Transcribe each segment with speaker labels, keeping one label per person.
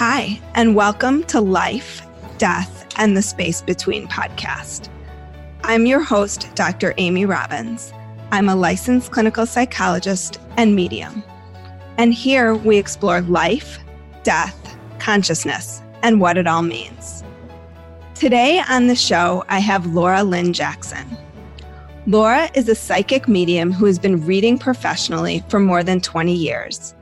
Speaker 1: Hi, and welcome to Life, Death, and the Space Between podcast. I'm your host, Dr. Amy Robbins. I'm a licensed clinical psychologist and medium. And here we explore life, death, consciousness, and what it all means. Today on the show, I have Laura Lynne Jackson. Laura is a psychic medium who has been reading professionally for more than 20 years.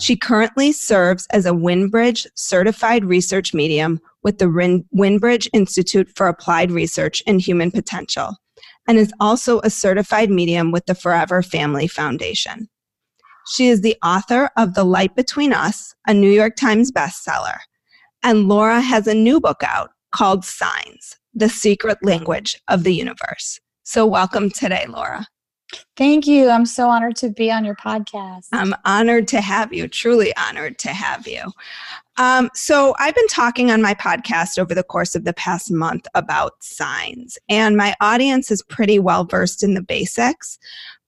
Speaker 1: She currently serves as a Windbridge certified research medium with the Windbridge Institute for Applied Research in Human Potential and is also a certified medium with the Forever Family Foundation. She is the author of The Light Between Us, a New York Times bestseller. And Laura has a new book out called Signs The Secret Language of the Universe. So, welcome today, Laura.
Speaker 2: Thank you. I'm so honored to be on your podcast.
Speaker 1: I'm honored to have you, truly honored to have you. Um, so, I've been talking on my podcast over the course of the past month about signs, and my audience is pretty well versed in the basics.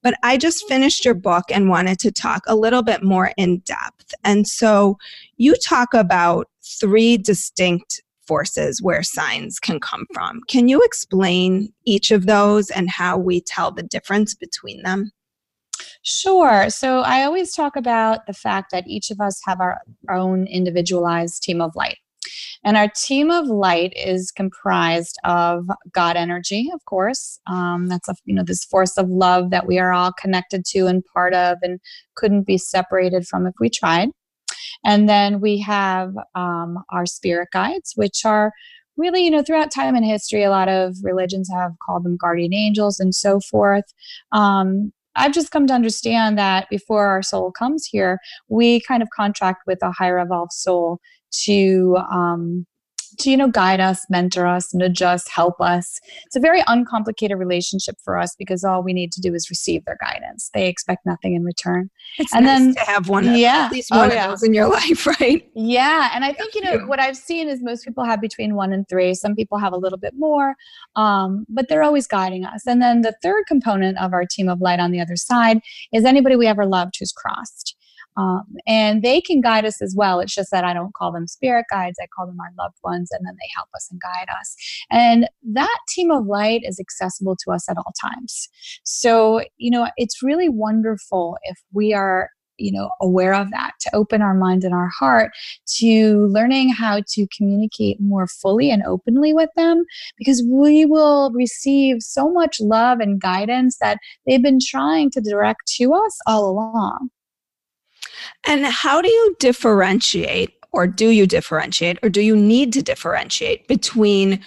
Speaker 1: But I just finished your book and wanted to talk a little bit more in depth. And so, you talk about three distinct forces where signs can come from. Can you explain each of those and how we tell the difference between them?
Speaker 2: Sure. So I always talk about the fact that each of us have our own individualized team of light. And our team of light is comprised of God energy, of course. Um, that's a, you know this force of love that we are all connected to and part of, and couldn't be separated from if we tried. And then we have um, our spirit guides, which are really, you know, throughout time and history, a lot of religions have called them guardian angels and so forth. Um, I've just come to understand that before our soul comes here, we kind of contract with a higher evolved soul to um, to you know guide us mentor us nudge us help us. It's a very uncomplicated relationship for us because all we need to do is receive their guidance. They expect nothing in return.
Speaker 1: It's and nice then to have one yeah. at least one oh, yeah. of those in your life right?
Speaker 2: Yeah and i think you know what i've seen is most people have between one and three. Some people have a little bit more um, but they're always guiding us. And then the third component of our team of light on the other side is anybody we ever loved who's crossed um, and they can guide us as well. It's just that I don't call them spirit guides, I call them our loved ones, and then they help us and guide us. And that team of light is accessible to us at all times. So, you know, it's really wonderful if we are you know aware of that to open our mind and our heart to learning how to communicate more fully and openly with them because we will receive so much love and guidance that they've been trying to direct to us all along
Speaker 1: and how do you differentiate, or do you differentiate, or do you need to differentiate between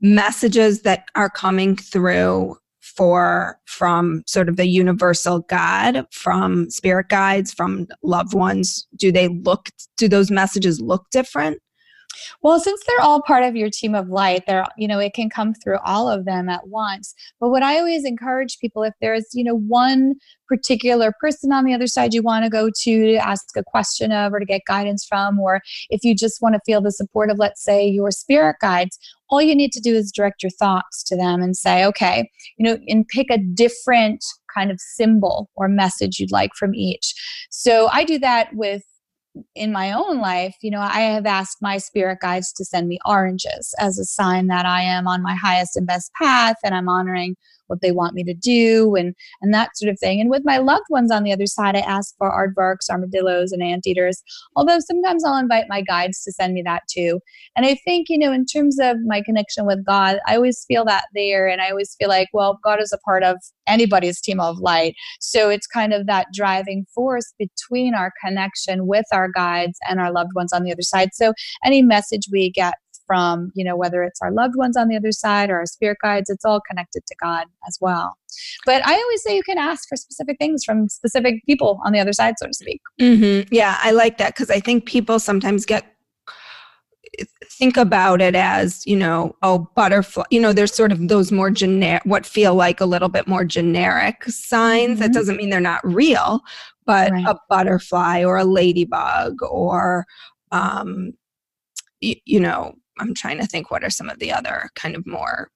Speaker 1: messages that are coming through for from sort of the universal God, from spirit guides, from loved ones? Do they look, do those messages look different?
Speaker 2: Well, since they're all part of your team of light, they're, you know, it can come through all of them at once. But what I always encourage people, if there's, you know, one particular person on the other side you want to go to to ask a question of or to get guidance from, or if you just want to feel the support of, let's say, your spirit guides, all you need to do is direct your thoughts to them and say, okay, you know, and pick a different kind of symbol or message you'd like from each. So I do that with in my own life, you know, I have asked my spirit guides to send me oranges as a sign that I am on my highest and best path and I'm honoring what they want me to do and and that sort of thing. And with my loved ones on the other side, I ask for aardvarks, armadillos, and anteaters. Although sometimes I'll invite my guides to send me that too. And I think, you know, in terms of my connection with God, I always feel that there. And I always feel like, well, God is a part of anybody's team of light. So it's kind of that driving force between our connection with our guides and our loved ones on the other side. So any message we get from, you know, whether it's our loved ones on the other side or our spirit guides, it's all connected to God as well. But I always say you can ask for specific things from specific people on the other side, so to speak.
Speaker 1: Mm-hmm. Yeah, I like that because I think people sometimes get think about it as you know oh butterfly you know there's sort of those more generic what feel like a little bit more generic signs mm-hmm. that doesn't mean they're not real but right. a butterfly or a ladybug or um y- you know I'm trying to think what are some of the other kind of more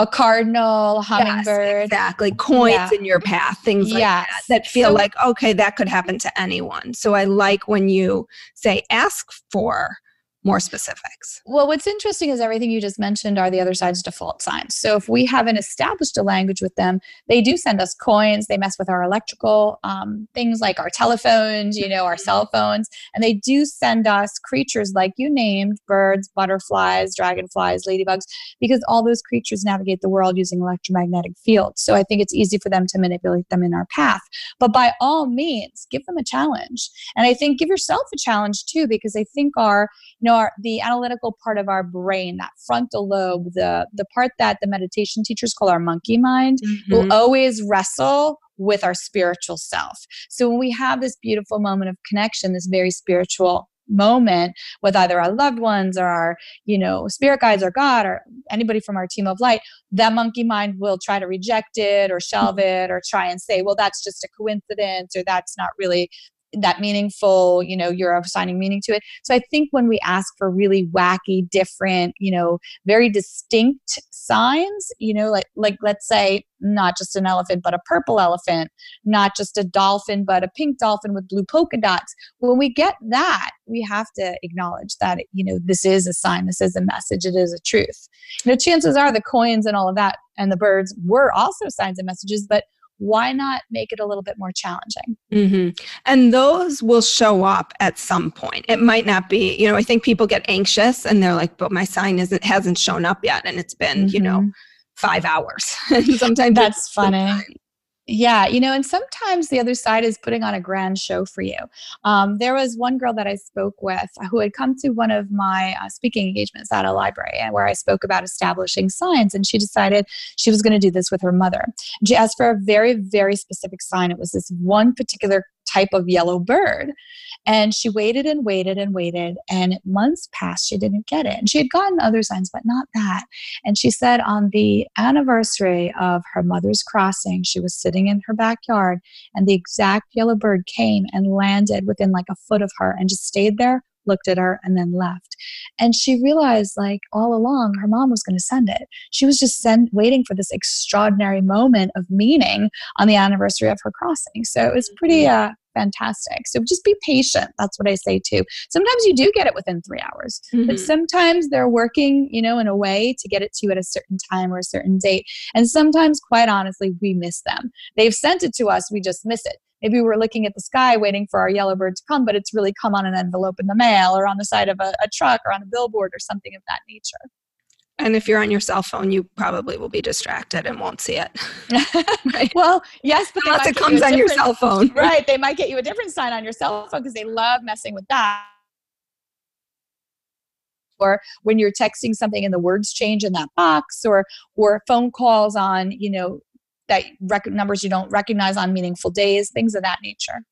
Speaker 2: a cardinal, hummingbird.
Speaker 1: Yes, exactly. Coins yeah. in your path, things like yes. that, that feel so, like, okay, that could happen to anyone. So I like when you say ask for more specifics.
Speaker 2: Well, what's interesting is everything you just mentioned are the other side's default signs. So if we haven't established a language with them, they do send us coins. They mess with our electrical um, things like our telephones, you know, our mm-hmm. cell phones, and they do send us creatures like you named birds, butterflies, dragonflies, ladybugs, because all those creatures navigate the world using electromagnetic fields. So I think it's easy for them to manipulate them in our path. But by all means, give them a challenge. And I think give yourself a challenge too, because I think our, you know, know our, the analytical part of our brain that frontal lobe the the part that the meditation teachers call our monkey mind mm-hmm. will always wrestle with our spiritual self so when we have this beautiful moment of connection this very spiritual moment with either our loved ones or our you know spirit guides or god or anybody from our team of light that monkey mind will try to reject it or shelve it or try and say well that's just a coincidence or that's not really that meaningful you know you're assigning meaning to it. So i think when we ask for really wacky different you know very distinct signs you know like like let's say not just an elephant but a purple elephant not just a dolphin but a pink dolphin with blue polka dots when we get that we have to acknowledge that you know this is a sign this is a message it is a truth. You know chances are the coins and all of that and the birds were also signs and messages but why not make it a little bit more challenging?
Speaker 1: Mm-hmm. And those will show up at some point. It might not be, you know, I think people get anxious and they're like, but my sign isn't hasn't shown up yet, and it's been, mm-hmm. you know, mm-hmm. five hours. and sometimes
Speaker 2: that's funny. Yeah, you know, and sometimes the other side is putting on a grand show for you. Um, there was one girl that I spoke with who had come to one of my uh, speaking engagements at a library where I spoke about establishing signs, and she decided she was going to do this with her mother. And she asked for a very, very specific sign. It was this one particular type of yellow bird. And she waited and waited and waited, and months passed. She didn't get it. And she had gotten other signs, but not that. And she said on the anniversary of her mother's crossing, she was sitting in her backyard, and the exact yellow bird came and landed within like a foot of her and just stayed there looked at her and then left and she realized like all along her mom was going to send it she was just send, waiting for this extraordinary moment of meaning on the anniversary of her crossing so it was pretty mm-hmm. uh, fantastic. So just be patient. That's what I say too. Sometimes you do get it within three hours, mm-hmm. but sometimes they're working, you know, in a way to get it to you at a certain time or a certain date. And sometimes, quite honestly, we miss them. They've sent it to us, we just miss it. Maybe we're looking at the sky waiting for our yellow bird to come, but it's really come on an envelope in the mail or on the side of a, a truck or on a billboard or something of that nature.
Speaker 1: And if you're on your cell phone, you probably will be distracted and won't see it.
Speaker 2: right? Well, yes, but
Speaker 1: unless it comes on your cell phone,
Speaker 2: right? They might get you a different sign on your cell phone because they love messing with that. Or when you're texting something and the words change in that box, or or phone calls on you know that rec- numbers you don't recognize on meaningful days, things of that nature.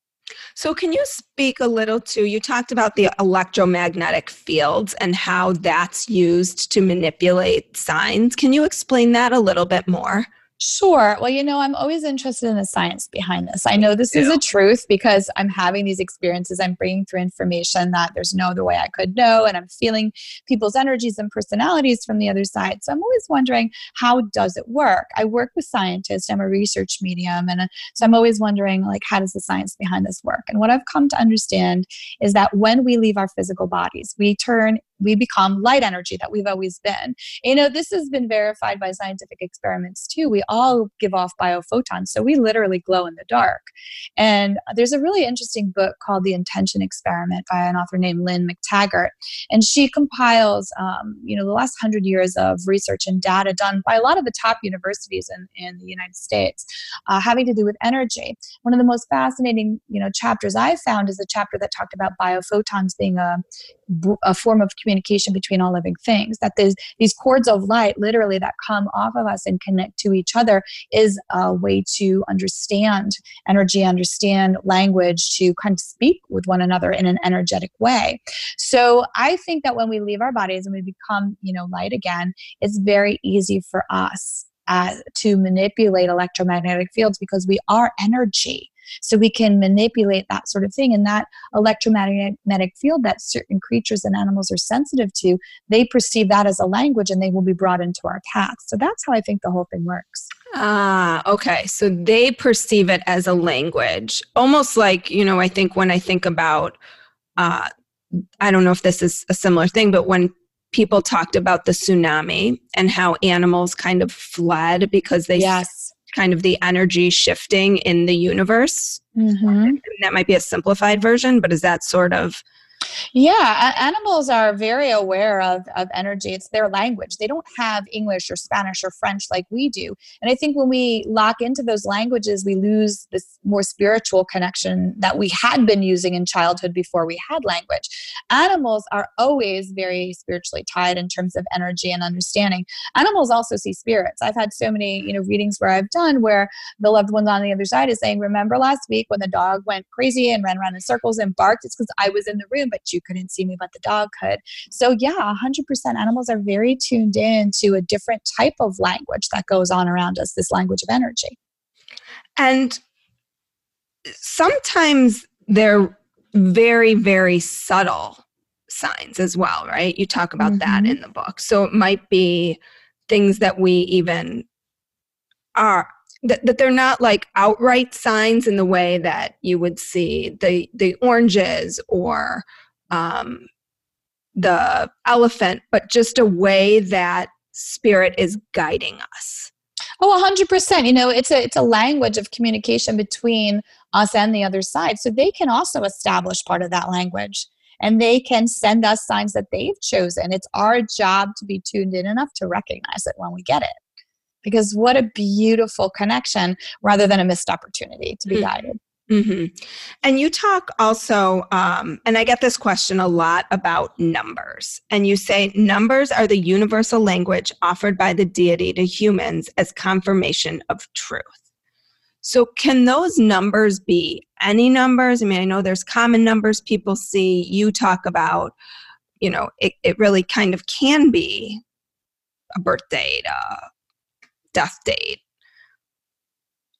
Speaker 1: So, can you speak a little to? You talked about the electromagnetic fields and how that's used to manipulate signs. Can you explain that a little bit more?
Speaker 2: Sure. Well, you know, I'm always interested in the science behind this. I know this is a truth because I'm having these experiences. I'm bringing through information that there's no other way I could know, and I'm feeling people's energies and personalities from the other side. So I'm always wondering, how does it work? I work with scientists. I'm a research medium, and uh, so I'm always wondering, like, how does the science behind this work? And what I've come to understand is that when we leave our physical bodies, we turn we become light energy that we've always been. You know, this has been verified by scientific experiments too. We all give off biophotons, so we literally glow in the dark. And there's a really interesting book called The Intention Experiment by an author named Lynne McTaggart, and she compiles, um, you know, the last hundred years of research and data done by a lot of the top universities in, in the United States, uh, having to do with energy. One of the most fascinating, you know, chapters I found is a chapter that talked about biophotons being a, a form of communication between all living things that there's these cords of light literally that come off of us and connect to each other is a way to understand energy understand language to kind of speak with one another in an energetic way. So i think that when we leave our bodies and we become you know light again it's very easy for us uh, to manipulate electromagnetic fields because we are energy so we can manipulate that sort of thing. And that electromagnetic field that certain creatures and animals are sensitive to, they perceive that as a language and they will be brought into our path. So that's how I think the whole thing works.
Speaker 1: Ah, okay. So they perceive it as a language, almost like, you know, I think when I think about, uh, I don't know if this is a similar thing, but when people talked about the tsunami and how animals kind of fled because they
Speaker 2: yes
Speaker 1: kind of the energy shifting in the universe. Mm-hmm. That might be a simplified version, but is that sort of
Speaker 2: yeah, animals are very aware of, of energy. It's their language. They don't have English or Spanish or French like we do. And I think when we lock into those languages, we lose this more spiritual connection that we had been using in childhood before we had language. Animals are always very spiritually tied in terms of energy and understanding. Animals also see spirits. I've had so many, you know, readings where I've done where the loved ones on the other side is saying, Remember last week when the dog went crazy and ran around in circles and barked? It's because I was in the room but you couldn't see me, but the dog could. So, yeah, 100% animals are very tuned in to a different type of language that goes on around us, this language of energy.
Speaker 1: And sometimes they're very, very subtle signs as well, right? You talk about mm-hmm. that in the book. So it might be things that we even are that, that they're not like outright signs in the way that you would see the the oranges or um, the elephant, but just a way that spirit is guiding us.
Speaker 2: Oh, 100%. You know, it's a it's a language of communication between us and the other side. So they can also establish part of that language and they can send us signs that they've chosen. It's our job to be tuned in enough to recognize it when we get it because what a beautiful connection rather than a missed opportunity to be mm-hmm. guided.
Speaker 1: Mm-hmm. And you talk also, um, and I get this question a lot about numbers. And you say numbers are the universal language offered by the deity to humans as confirmation of truth. So, can those numbers be any numbers? I mean, I know there's common numbers people see. You talk about, you know, it, it really kind of can be a birth date, a death date.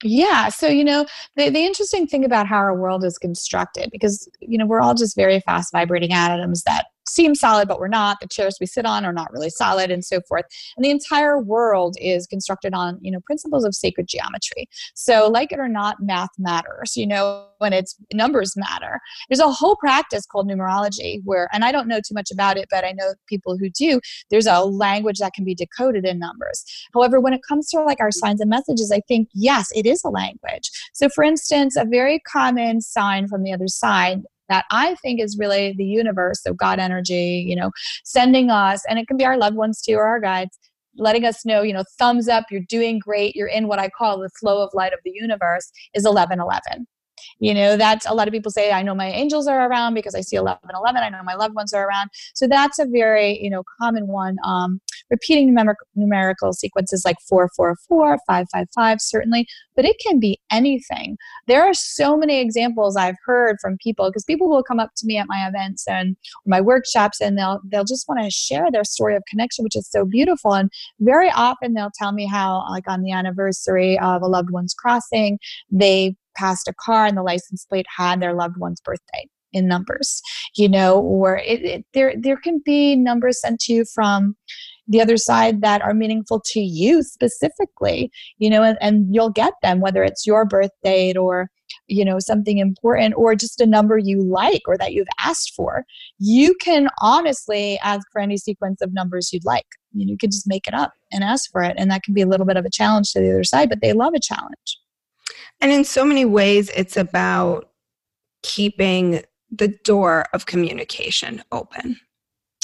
Speaker 2: Yeah. So, you know, the, the interesting thing about how our world is constructed, because, you know, we're all just very fast vibrating atoms that seem solid, but we're not. The chairs we sit on are not really solid, and so forth. And the entire world is constructed on, you know, principles of sacred geometry. So, like it or not, math matters. You know, when it's numbers matter. There's a whole practice called numerology where, and I don't know too much about it, but I know people who do. There's a language that can be decoded in numbers. However, when it comes to like our signs and messages, I think yes, it is a language. So, for instance, a very common sign from the other side that I think is really the universe, so God energy, you know, sending us, and it can be our loved ones too or our guides, letting us know, you know, thumbs up, you're doing great, you're in what I call the flow of light of the universe is 1111. You know, that's a lot of people say, I know my angels are around because I see 11 11. I know my loved ones are around. So that's a very, you know, common one. Um, repeating numer- numerical sequences like 444, 555, certainly, but it can be anything. There are so many examples I've heard from people because people will come up to me at my events and my workshops and they'll they'll just want to share their story of connection, which is so beautiful. And very often they'll tell me how, like on the anniversary of a loved one's crossing, they passed a car and the license plate had their loved one's birthday in numbers you know or it, it, there there can be numbers sent to you from the other side that are meaningful to you specifically you know and, and you'll get them whether it's your birth date or you know something important or just a number you like or that you've asked for. You can honestly ask for any sequence of numbers you'd like. You, know, you could just make it up and ask for it and that can be a little bit of a challenge to the other side but they love a challenge
Speaker 1: and in so many ways, it's about keeping the door of communication open.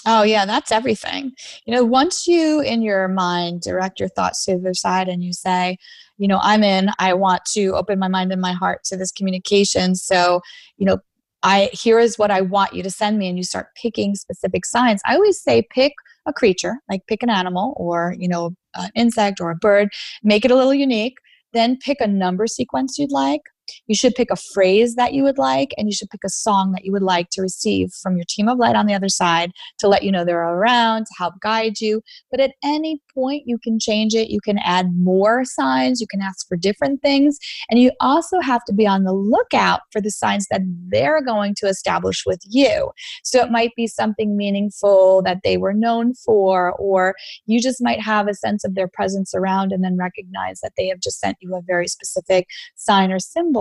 Speaker 2: Oh, yeah, that's everything. You know, once you in your mind direct your thoughts to the other side and you say, you know, I'm in, I want to open my mind and my heart to this communication. So, you know, I here is what I want you to send me, and you start picking specific signs. I always say pick a creature, like pick an animal or, you know, an insect or a bird, make it a little unique then pick a number sequence you'd like. You should pick a phrase that you would like, and you should pick a song that you would like to receive from your team of light on the other side to let you know they're around, to help guide you. But at any point, you can change it. You can add more signs, you can ask for different things. And you also have to be on the lookout for the signs that they're going to establish with you. So it might be something meaningful that they were known for, or you just might have a sense of their presence around and then recognize that they have just sent you a very specific sign or symbol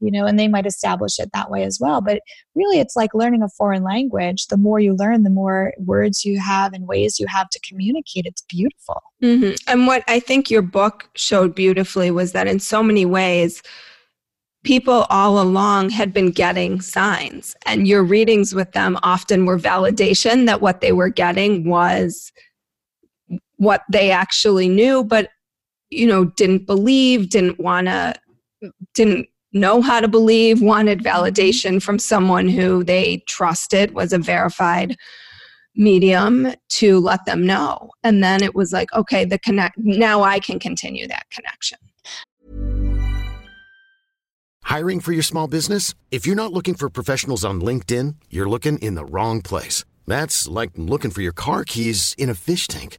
Speaker 2: you know, and they might establish it that way as well. But really, it's like learning a foreign language. The more you learn, the more words you have and ways you have to communicate. It's beautiful.
Speaker 1: Mm-hmm. And what I think your book showed beautifully was that in so many ways, people all along had been getting signs, and your readings with them often were validation that what they were getting was what they actually knew, but you know, didn't believe, didn't want to didn't know how to believe, wanted mm-hmm. validation from someone who they trusted was a verified medium to let them know. And then it was like, okay, the connect now I can continue that connection.
Speaker 3: Hiring for your small business? If you're not looking for professionals on LinkedIn, you're looking in the wrong place. That's like looking for your car keys in a fish tank.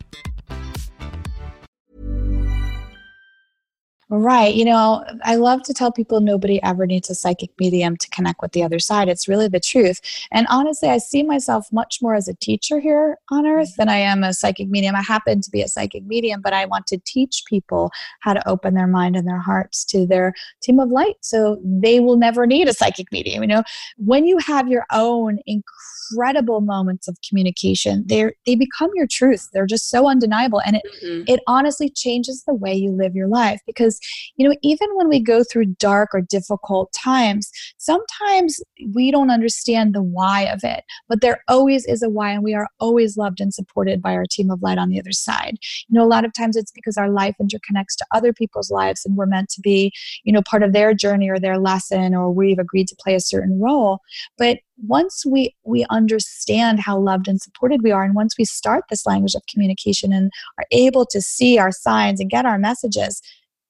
Speaker 2: Right. You know, I love to tell people nobody ever needs a psychic medium to connect with the other side. It's really the truth. And honestly, I see myself much more as a teacher here on earth mm-hmm. than I am a psychic medium. I happen to be a psychic medium, but I want to teach people how to open their mind and their hearts to their team of light so they will never need a psychic medium. You know, when you have your own incredible moments of communication, they they become your truth. They're just so undeniable and it mm-hmm. it honestly changes the way you live your life because you know, even when we go through dark or difficult times, sometimes we don't understand the why of it, but there always is a why, and we are always loved and supported by our team of light on the other side. You know, a lot of times it's because our life interconnects to other people's lives, and we're meant to be, you know, part of their journey or their lesson, or we've agreed to play a certain role. But once we we understand how loved and supported we are and once we start this language of communication and are able to see our signs and get our messages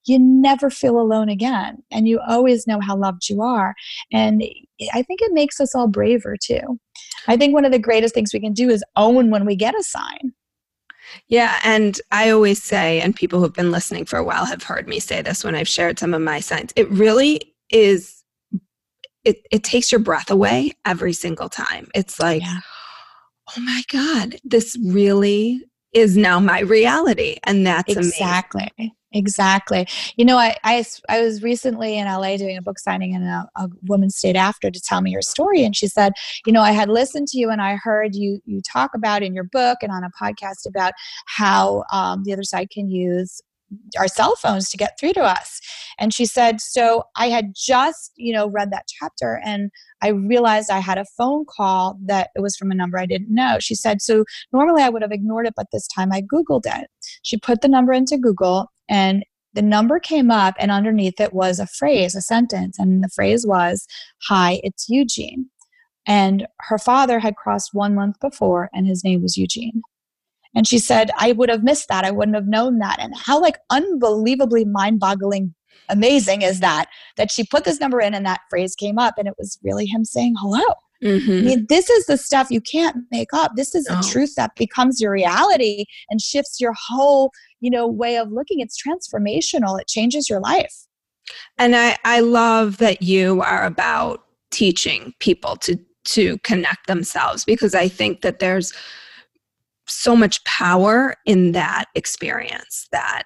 Speaker 2: you never feel alone again and you always know how loved you are and i think it makes us all braver too i think one of the greatest things we can do is own when we get a sign
Speaker 1: Yeah. And I always say, and people who've been listening for a while have heard me say this when I've shared some of my signs, it really is, it, it takes your breath away every single time. It's like, yeah. oh my God, this really is now my reality. And that's
Speaker 2: exactly.
Speaker 1: Amazing.
Speaker 2: Exactly. You know, I, I, I was recently in LA doing a book signing, and a, a, woman stayed after to tell me her story. And she said, You know, I had listened to you and I heard you, you talk about in your book and on a podcast about how um, the other side can use our cell phones to get through to us. And she said, So I had just, you know, read that chapter and I realized I had a phone call that it was from a number I didn't know. She said, So normally I would have ignored it, but this time I Googled it. She put the number into Google and the number came up and underneath it was a phrase, a sentence. And the phrase was, Hi, it's Eugene. And her father had crossed one month before and his name was Eugene. And she said, I would have missed that. I wouldn't have known that. And how like unbelievably mind-boggling amazing is that that she put this number in and that phrase came up and it was really him saying hello. Mm-hmm. I mean, this is the stuff you can't make up. This is the truth that becomes your reality and shifts your whole, you know, way of looking. It's transformational. It changes your life.
Speaker 1: And I, I love that you are about teaching people to to connect themselves because I think that there's so much power in that experience that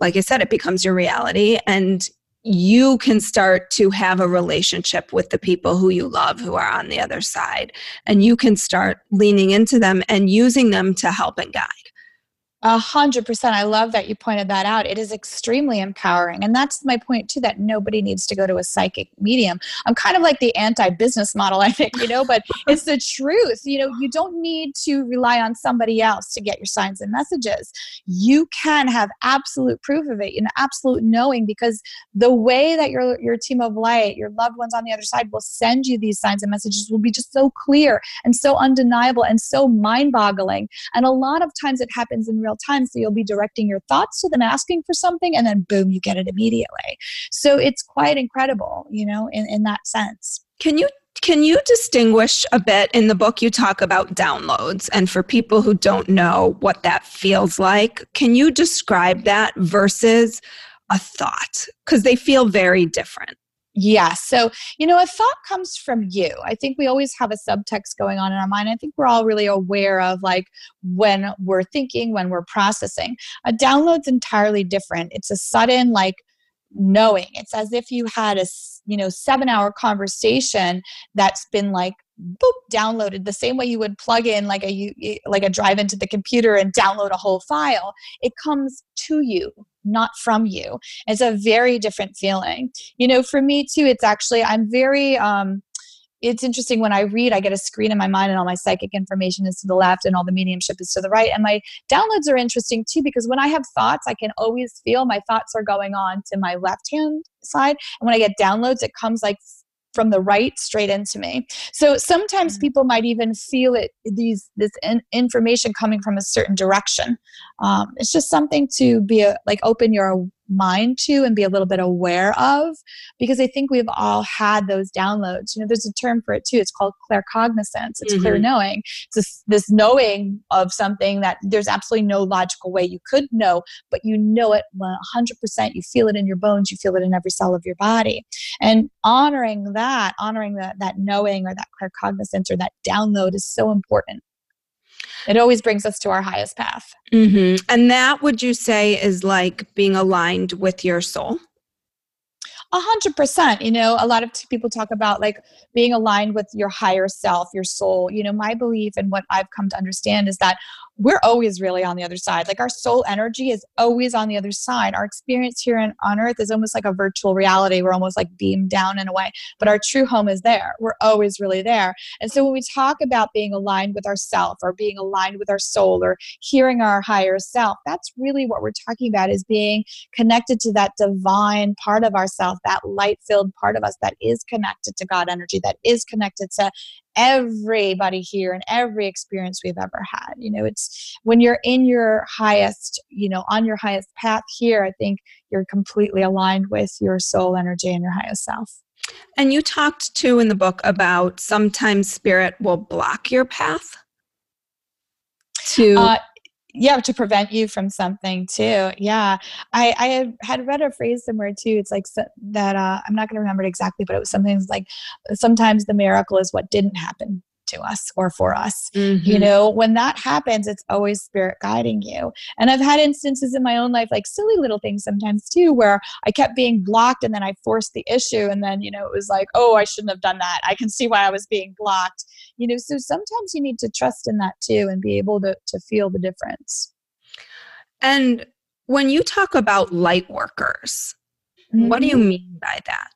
Speaker 1: like I said, it becomes your reality and you can start to have a relationship with the people who you love who are on the other side. And you can start leaning into them and using them to help and guide.
Speaker 2: A hundred percent. I love that you pointed that out. It is extremely empowering. And that's my point too, that nobody needs to go to a psychic medium. I'm kind of like the anti-business model, I think, you know, but it's the truth. You know, you don't need to rely on somebody else to get your signs and messages. You can have absolute proof of it, and absolute knowing because the way that your your team of light, your loved ones on the other side will send you these signs and messages will be just so clear and so undeniable and so mind-boggling. And a lot of times it happens in time. So you'll be directing your thoughts to them asking for something, and then boom, you get it immediately. So it's quite incredible, you know, in, in that sense.
Speaker 1: Can you can you distinguish a bit in the book you talk about downloads and for people who don't know what that feels like can you describe that versus a thought because they feel very different
Speaker 2: yeah. So, you know, a thought comes from you. I think we always have a subtext going on in our mind. I think we're all really aware of like when we're thinking, when we're processing. A download's entirely different. It's a sudden, like, knowing. It's as if you had a, you know, seven hour conversation that's been like boop downloaded the same way you would plug in like a like a drive into the computer and download a whole file it comes to you not from you it's a very different feeling you know for me too it's actually i'm very um it's interesting when I read, I get a screen in my mind and all my psychic information is to the left and all the mediumship is to the right. And my downloads are interesting too because when I have thoughts, I can always feel my thoughts are going on to my left hand side. And when I get downloads, it comes like from the right straight into me. So sometimes mm-hmm. people might even feel it these this in, information coming from a certain direction. Um, it's just something to be a, like open your mind to and be a little bit aware of because I think we've all had those downloads. You know, there's a term for it too. It's called claircognizance. It's mm-hmm. clear knowing. It's this, this knowing of something that there's absolutely no logical way you could know, but you know it 100%. You feel it in your bones. You feel it in every cell of your body. And honoring that, honoring that, that knowing or that claircognizance or that download is so important it always brings us to our highest path.
Speaker 1: Mm-hmm. And that would you say is like being aligned with your soul?
Speaker 2: A hundred percent. You know, a lot of people talk about like being aligned with your higher self, your soul. You know, my belief and what I've come to understand is that we're always really on the other side. Like our soul energy is always on the other side. Our experience here in, on earth is almost like a virtual reality. We're almost like beamed down in a way, but our true home is there. We're always really there. And so when we talk about being aligned with ourself or being aligned with our soul or hearing our higher self, that's really what we're talking about is being connected to that divine part of ourself, that light filled part of us that is connected to God energy, that is connected to everybody here and every experience we've ever had. You know, it's when you're in your highest, you know, on your highest path here, I think you're completely aligned with your soul energy and your highest self.
Speaker 1: And you talked too in the book about sometimes spirit will block your path to. Uh,
Speaker 2: yeah to prevent you from something too yeah. I i had read a phrase somewhere too it's like that uh, i'm not going to remember it exactly but it was something like sometimes the miracle is what didn't happen to us or for us. Mm-hmm. You know, when that happens, it's always spirit guiding you. And I've had instances in my own life, like silly little things sometimes too, where I kept being blocked and then I forced the issue. And then, you know, it was like, oh, I shouldn't have done that. I can see why I was being blocked. You know, so sometimes you need to trust in that too and be able to, to feel the difference.
Speaker 1: And when you talk about light workers, mm-hmm. what do you mm-hmm. mean by that?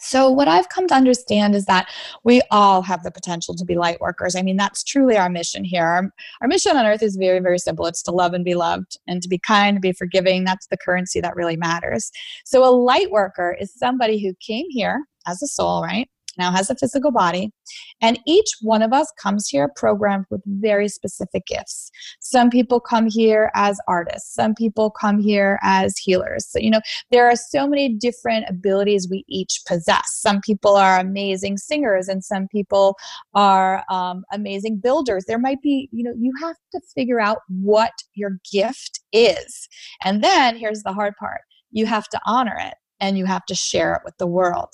Speaker 2: So, what I've come to understand is that we all have the potential to be light workers. I mean, that's truly our mission here. Our, our, mission on earth is very, very simple it's to love and be loved and to be kind, be forgiving. That's the currency that really matters. So, a light worker is somebody who came here as a soul, right? Now has a physical body. And each one of us comes here programmed with very specific gifts. Some people come here as artists, some people come here as healers. So, you know, there are so many different abilities we each possess. Some people are amazing singers, and some people are um, amazing builders. There might be, you know, you have to figure out what your gift is. And then here's the hard part you have to honor it and you have to share it with the world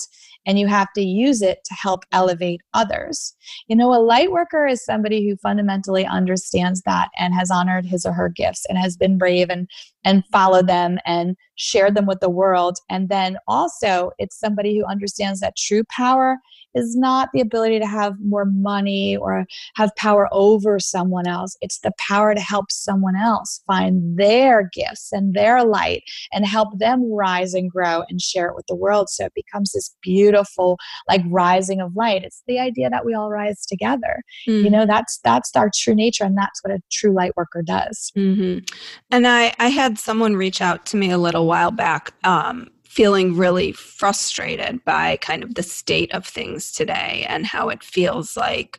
Speaker 2: and you have to use it to help elevate others. You know, a light worker is somebody who fundamentally understands that and has honored his or her gifts and has been brave and and followed them and shared them with the world. And then also, it's somebody who understands that true power is not the ability to have more money or have power over someone else. It's the power to help someone else find their gifts and their light and help them rise and grow and share it with the world. So it becomes this beautiful, like rising of light. It's the idea that we all rise together. Mm. You know, that's that's our true nature, and that's what a true light worker does.
Speaker 1: Mm-hmm. And I I had someone reach out to me a little while back. Um, feeling really frustrated by kind of the state of things today and how it feels like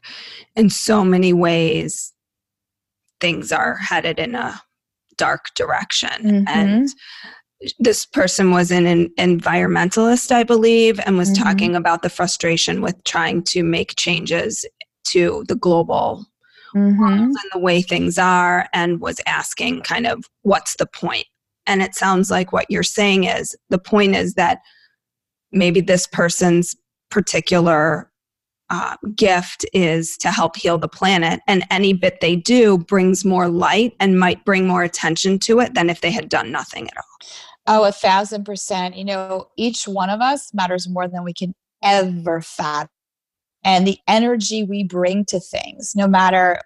Speaker 1: in so many ways things are headed in a dark direction mm-hmm. and this person was an, an, environmentalist i believe and was mm-hmm. talking about the frustration with trying to make changes to the global mm-hmm. and the way things are and was asking kind of what's the point and it sounds like what you're saying is the point is that maybe this person's particular uh, gift is to help heal the planet, and any bit they do brings more light and might bring more attention to it than if they had done nothing at all.
Speaker 2: Oh, a thousand percent. You know, each one of us matters more than we can ever fathom. And the energy we bring to things, no matter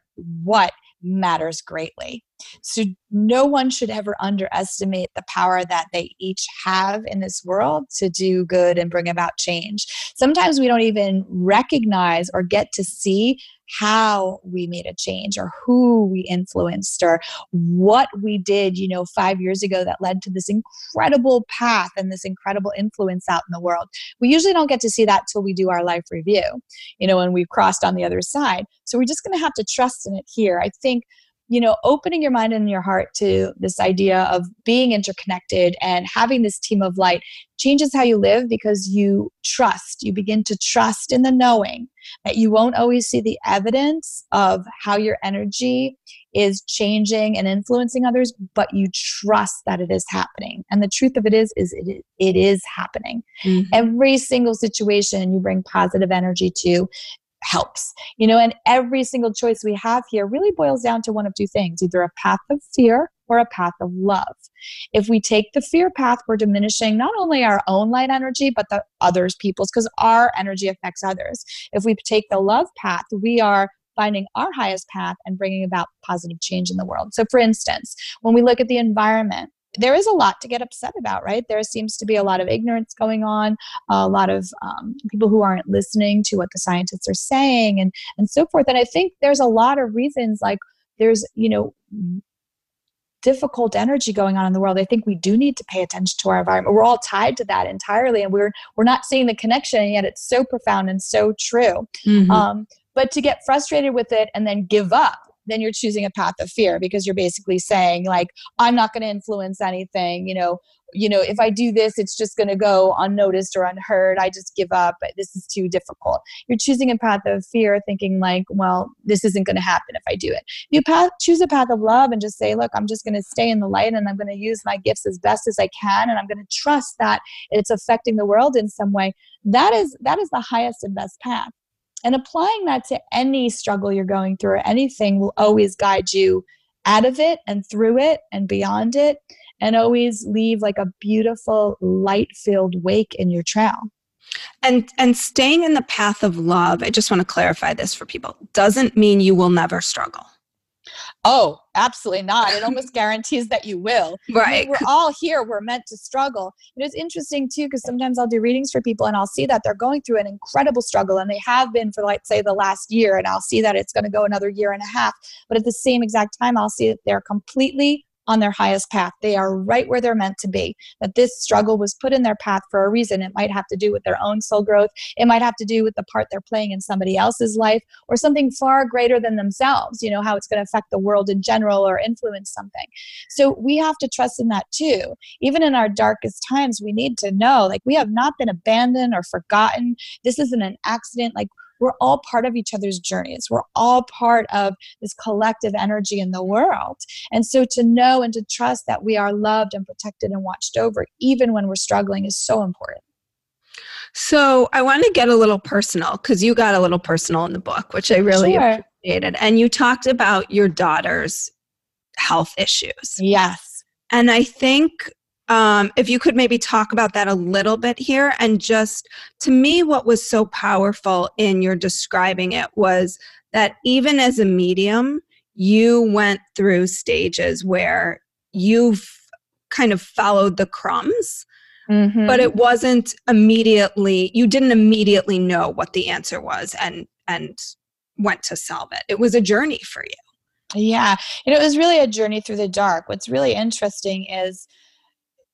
Speaker 2: what, matters greatly. So, no one should ever underestimate the power that they each have in this world to do good and bring about change. Sometimes we don't even recognize or get to see how we made a change or who we influenced or what we did, you know, five years ago that led to this incredible path and this incredible influence out in the world. We usually don't get to see that till we do our life review, you know, when we've crossed on the other side. So we're just going to have to trust in it here. I think you know, opening your mind and your heart to this idea of being interconnected and having this team of light changes how you live because you trust. You begin to trust in the knowing that you won't always see the evidence of how your energy is changing and influencing others, but you trust that it is happening. And the truth of it is, is it, it is happening. Mm-hmm. Every single situation you bring positive energy to helps. You know and every single choice we have here really boils down to one of two things either a path of fear or a path of love. If we take the fear path we're diminishing not only our own light energy but the others people's because our energy affects others. If we take the love path we are finding our highest path and bringing about positive change in the world. So for instance when we look at the environment there is a lot to get upset about, right? There seems to be a lot of ignorance going on, a lot of um, people who aren't listening to what the scientists are saying, and and so forth. And I think there's a lot of reasons, like there's you know difficult energy going on in the world i think we do need to pay attention to our environment we're all tied to that entirely and we're we're not seeing the connection and yet it's so profound and so true mm-hmm. um, but to get frustrated with it and then give up then you're choosing a path of fear because you're basically saying like i'm not going to influence anything you know you know if i do this it's just going to go unnoticed or unheard. I just give up. This is too difficult. You're choosing a path of fear thinking like well this isn't going to happen if i do it. You path, choose a path of love and just say look i'm just going to stay in the light and i'm going to use my gifts as best as i can and i'm going to trust that it's affecting the world in some way. That is that is the highest and best path and applying that to any struggle you're going through or anything will always guide you out of it and through it and beyond it and always leave like a beautiful light filled wake in your trail.
Speaker 1: And and staying in the path of love i just want to clarify this for people doesn't mean you will never struggle
Speaker 2: Oh, absolutely not. It almost guarantees that you will.
Speaker 1: Right.
Speaker 2: we're all here. We're meant to struggle. And it's interesting too, because sometimes I'll do readings for people and I'll see that they're going through an incredible struggle and they have been for like say the last year and I'll see that it's going to go another year and a half. But at the same exact time, I'll see that they're completely on their highest path. They are right where they're meant to be. That this struggle was put in their path for a reason. It might have to do with their own soul growth, it might have to do with the part they're playing in somebody else's life, or something far greater than themselves, you know, how it's going to affect the world in general or influence something. So we have to trust in that too. Even in our darkest times, we need to know like we have not been abandoned or forgotten. This isn't an accident. Like we're all part of each other's journeys. We're all part of this collective energy in the world. And so to know and to trust that we are loved and protected and watched over, even when we're struggling, is so important.
Speaker 1: So I want to get a little personal because you got a little personal in the book, which I really sure. appreciated. And you talked about your daughter's health issues.
Speaker 2: Yes.
Speaker 1: And I think um, if you could maybe talk about that a little bit here. And just to me, what was so powerful in your describing it was that even as a medium, you went through stages where you've kind of followed the crumbs. Mm-hmm. But it wasn't immediately, you didn't immediately know what the answer was and, and went to solve it. It was a journey for you.
Speaker 2: Yeah. And it was really a journey through the dark. What's really interesting is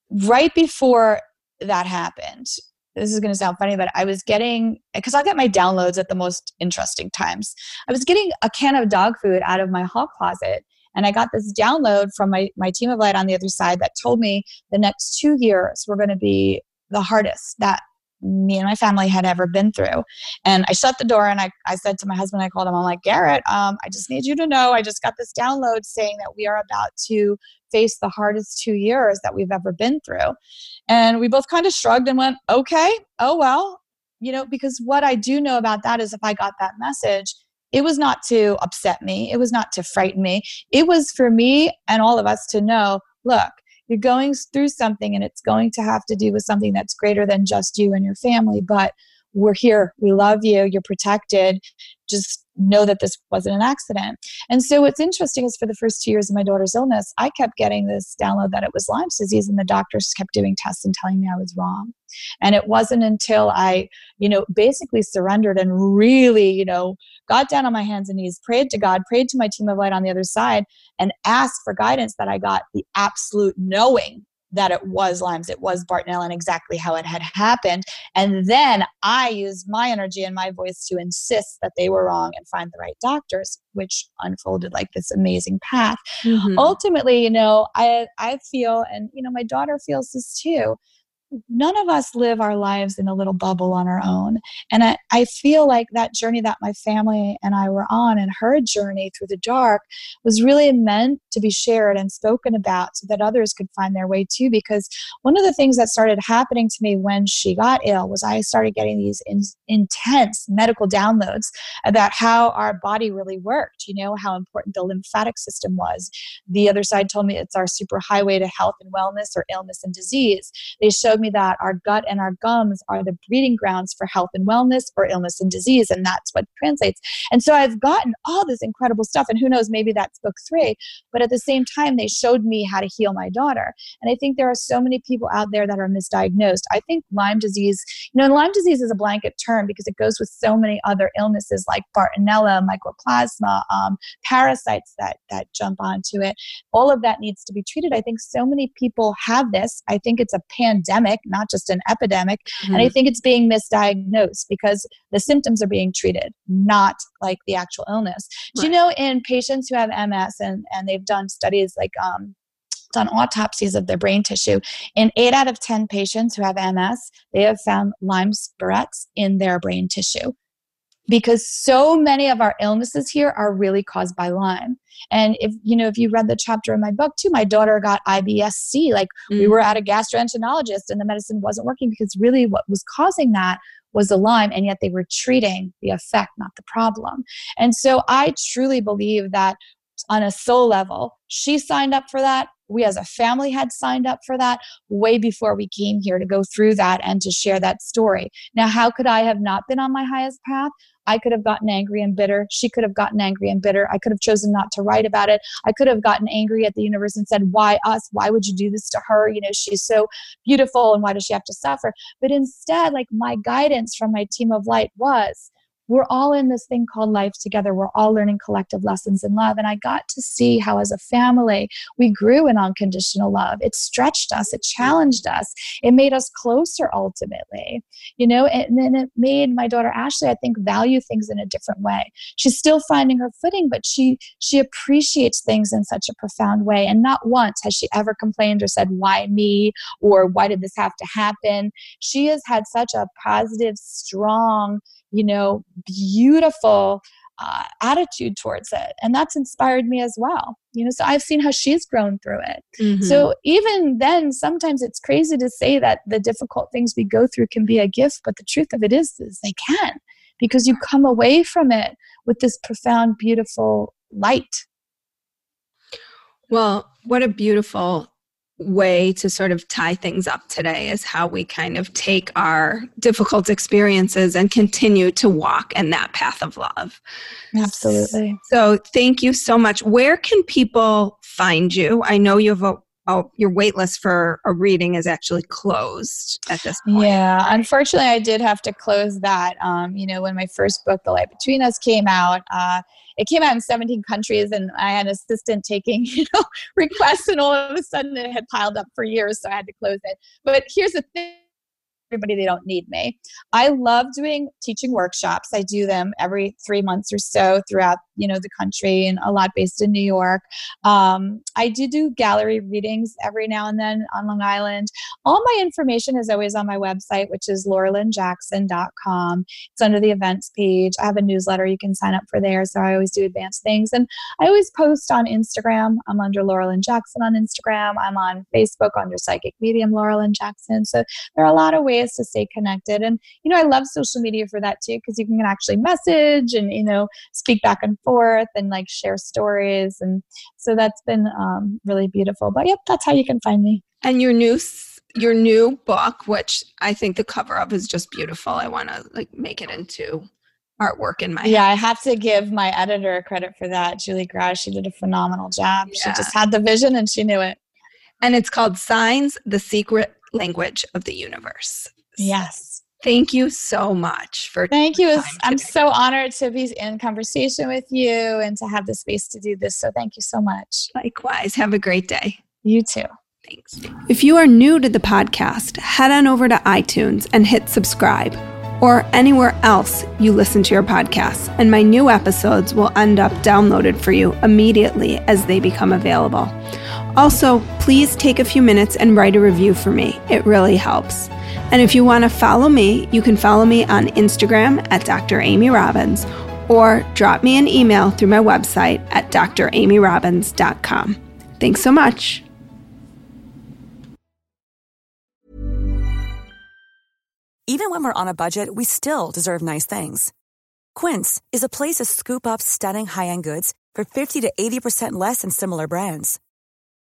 Speaker 2: right before that happened, this is going to sound funny, but I was getting, because I get my downloads at the most interesting times. I was getting a can of dog food out of my hall closet. And I got this download from my, my team of light on the other side that told me the next two years were going to be the hardest that me and my family had ever been through. And I shut the door and I, I said to my husband, I called him, I'm like, Garrett, um, I just need you to know I just got this download saying that we are about to face the hardest two years that we've ever been through. And we both kind of shrugged and went, okay, oh well. You know, because what I do know about that is if I got that message, it was not to upset me, it was not to frighten me. It was for me and all of us to know look, you're going through something and it's going to have to do with something that's greater than just you and your family but we're here. We love you. You're protected. Just know that this wasn't an accident. And so what's interesting is for the first two years of my daughter's illness i kept getting this download that it was lyme's disease and the doctors kept doing tests and telling me i was wrong and it wasn't until i you know basically surrendered and really you know got down on my hands and knees prayed to god prayed to my team of light on the other side and asked for guidance that i got the absolute knowing that it was Lyme's, it was Bartonella, and exactly how it had happened. And then I used my energy and my voice to insist that they were wrong and find the right doctors, which unfolded like this amazing path. Mm-hmm. Ultimately, you know, I I feel, and you know, my daughter feels this too none of us live our lives in a little bubble on our own. And I, I feel like that journey that my family and I were on and her journey through the dark was really meant to be shared and spoken about so that others could find their way too. Because one of the things that started happening to me when she got ill was I started getting these in, intense medical downloads about how our body really worked, you know, how important the lymphatic system was. The other side told me it's our super highway to health and wellness or illness and disease. They showed me me that our gut and our gums are the breeding grounds for health and wellness or illness and disease. And that's what translates. And so I've gotten all this incredible stuff. And who knows, maybe that's book three. But at the same time, they showed me how to heal my daughter. And I think there are so many people out there that are misdiagnosed. I think Lyme disease, you know, Lyme disease is a blanket term because it goes with so many other illnesses like Bartonella, mycoplasma, um, parasites that, that jump onto it. All of that needs to be treated. I think so many people have this. I think it's a pandemic pandemic, not just an epidemic. Mm-hmm. And I mm-hmm. think it's being misdiagnosed because the symptoms are being treated, not like the actual illness. Right. Do you know in patients who have MS and, and they've done studies like um, done autopsies of their brain tissue. In eight out of 10 patients who have MS, they have found Lyme barrettes in their brain tissue because so many of our illnesses here are really caused by Lyme. And if you know, if you read the chapter in my book too, my daughter got IBS-C. Like mm. we were at a gastroenterologist and the medicine wasn't working because really what was causing that was the Lyme, and yet they were treating the effect, not the problem. And so I truly believe that on a soul level, she signed up for that we as a family had signed up for that way before we came here to go through that and to share that story. Now, how could I have not been on my highest path? I could have gotten angry and bitter. She could have gotten angry and bitter. I could have chosen not to write about it. I could have gotten angry at the universe and said, Why us? Why would you do this to her? You know, she's so beautiful and why does she have to suffer? But instead, like my guidance from my team of light was, we're all in this thing called life together. We're all learning collective lessons in love. And I got to see how, as a family, we grew in unconditional love. It stretched us, it challenged us, it made us closer ultimately, you know, and then it made my daughter Ashley, I think, value things in a different way. She's still finding her footing, but she she appreciates things in such a profound way. And not once has she ever complained or said, Why me? or why did this have to happen? She has had such a positive, strong, you know, beautiful uh, attitude towards it. And that's inspired me as well. You know, so I've seen how she's grown through it. Mm-hmm. So even then, sometimes it's crazy to say that the difficult things we go through can be a gift, but the truth of it is, is they can because you come away from it with this profound, beautiful light.
Speaker 1: Well, what a beautiful way to sort of tie things up today is how we kind of take our difficult experiences and continue to walk in that path of love.
Speaker 2: Absolutely.
Speaker 1: So, thank you so much. Where can people find you? I know you have a oh, your wait list for a reading is actually closed at this point.
Speaker 2: Yeah, unfortunately, I did have to close that. Um, you know, when my first book, The Light Between Us, came out, uh, it came out in 17 countries, and I had an assistant taking, you know, requests, and all of a sudden it had piled up for years, so I had to close it. But here's the thing everybody they don't need me i love doing teaching workshops i do them every three months or so throughout you know the country and a lot based in new york. Um, i do do gallery readings every now and then on long island. All my information is always on my website which is lauralynnejackson.com it's under the events page. I have a newsletter you can sign up for there so i always do advanced things. And i always post on instagram. I'm under lauralynnejackson on instagram. I'm on facebook under psychic medium Laura Lynne Jackson so there are a lot of ways to stay connected. And, you know, I love social media for that too, because you can actually message and, you know, speak back and forth and like share stories. And so that's been um, really beautiful. But yep, that's how you can find me.
Speaker 1: And your new your new book, which I think the cover of is just beautiful. I want to like make it into artwork in my
Speaker 2: yeah i have to give my editor credit for that Julie Grau. she did a phenomenal job yeah. she just had the vision and she knew it
Speaker 1: and it's called signs the secret language of the universe.
Speaker 2: Yes.
Speaker 1: Thank you so much for
Speaker 2: Thank you. I'm so honored to be in conversation with you and to have the space to do this. So thank you so much.
Speaker 1: Likewise. Have a great day.
Speaker 2: You too.
Speaker 1: Thanks. If you are new to the podcast, head on over to iTunes and hit subscribe or anywhere else you listen to your podcasts, and my new episodes will end up downloaded for you immediately as they become available. Also, please take a few minutes and write a review for me. It really helps. And if you want to follow me, you can follow me on Instagram at Dr. Amy Robbins or drop me an email through my website at dramyrobbins.com. Thanks so much.
Speaker 4: Even when we're on a budget, we still deserve nice things. Quince is a place to scoop up stunning high end goods for 50 to 80% less than similar brands.